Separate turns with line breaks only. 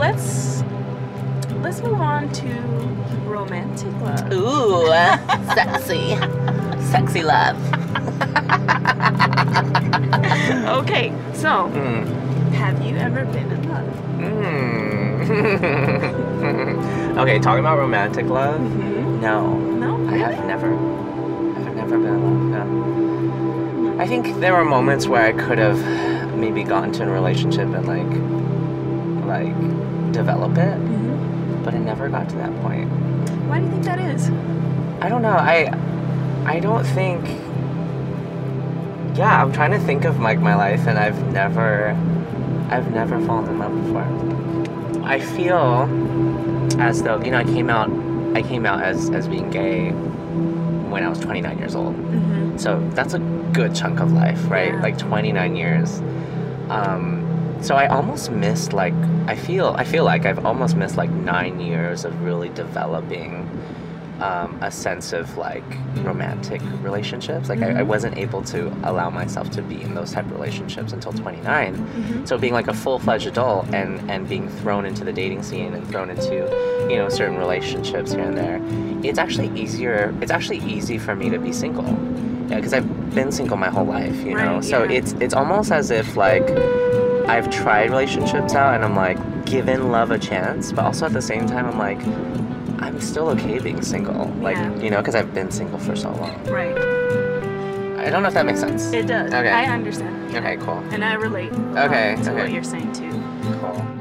let's let's move on to romantic love. Ooh, uh, sexy, sexy love.
okay, so
mm.
have you ever been in love?
Mm. okay, talking about romantic love.
Mm-hmm.
No,
no,
I have never, I've never been in love. No. I think there were moments where I could have maybe gotten to a relationship and like like, develop it,
Mhm.
but it never got to that point.
Why do you think that is?
I don't know. I I don't think Yeah, I'm trying to think of like my life and I've never I've never fallen in love before. I feel as though, you know, I came out I came out as as being gay when I was 29 years old.
Mm-hmm.
So that's a good chunk of life, right?
Yeah.
Like 29 years. Um, so I almost missed like I feel I feel like I've almost missed like nine years of really developing um, a sense of like romantic relationships. Like I, I
Mhm.
wasn't able to allow myself to be in those type of relationships until 29.
Mm-hmm.
So being like a full fledged adult and and being thrown into the dating scene and thrown into you know certain relationships here and there, it's actually easier. It's actually easy for me to be single. Yeah, because I've been single my whole life, you know.
Right,
so it's it's almost as if like I've tried relationships out and I'm like given love a chance, but also at the same time I'm like I'm still okay being single. Like
Yeah.
you know, because I've been single for so long.
Right.
I don't know if that makes sense.
It does.
Okay.
I understand.
Okay, cool.
And I relate.
Okay,
um, to
okay.
what you're saying too.
Cool.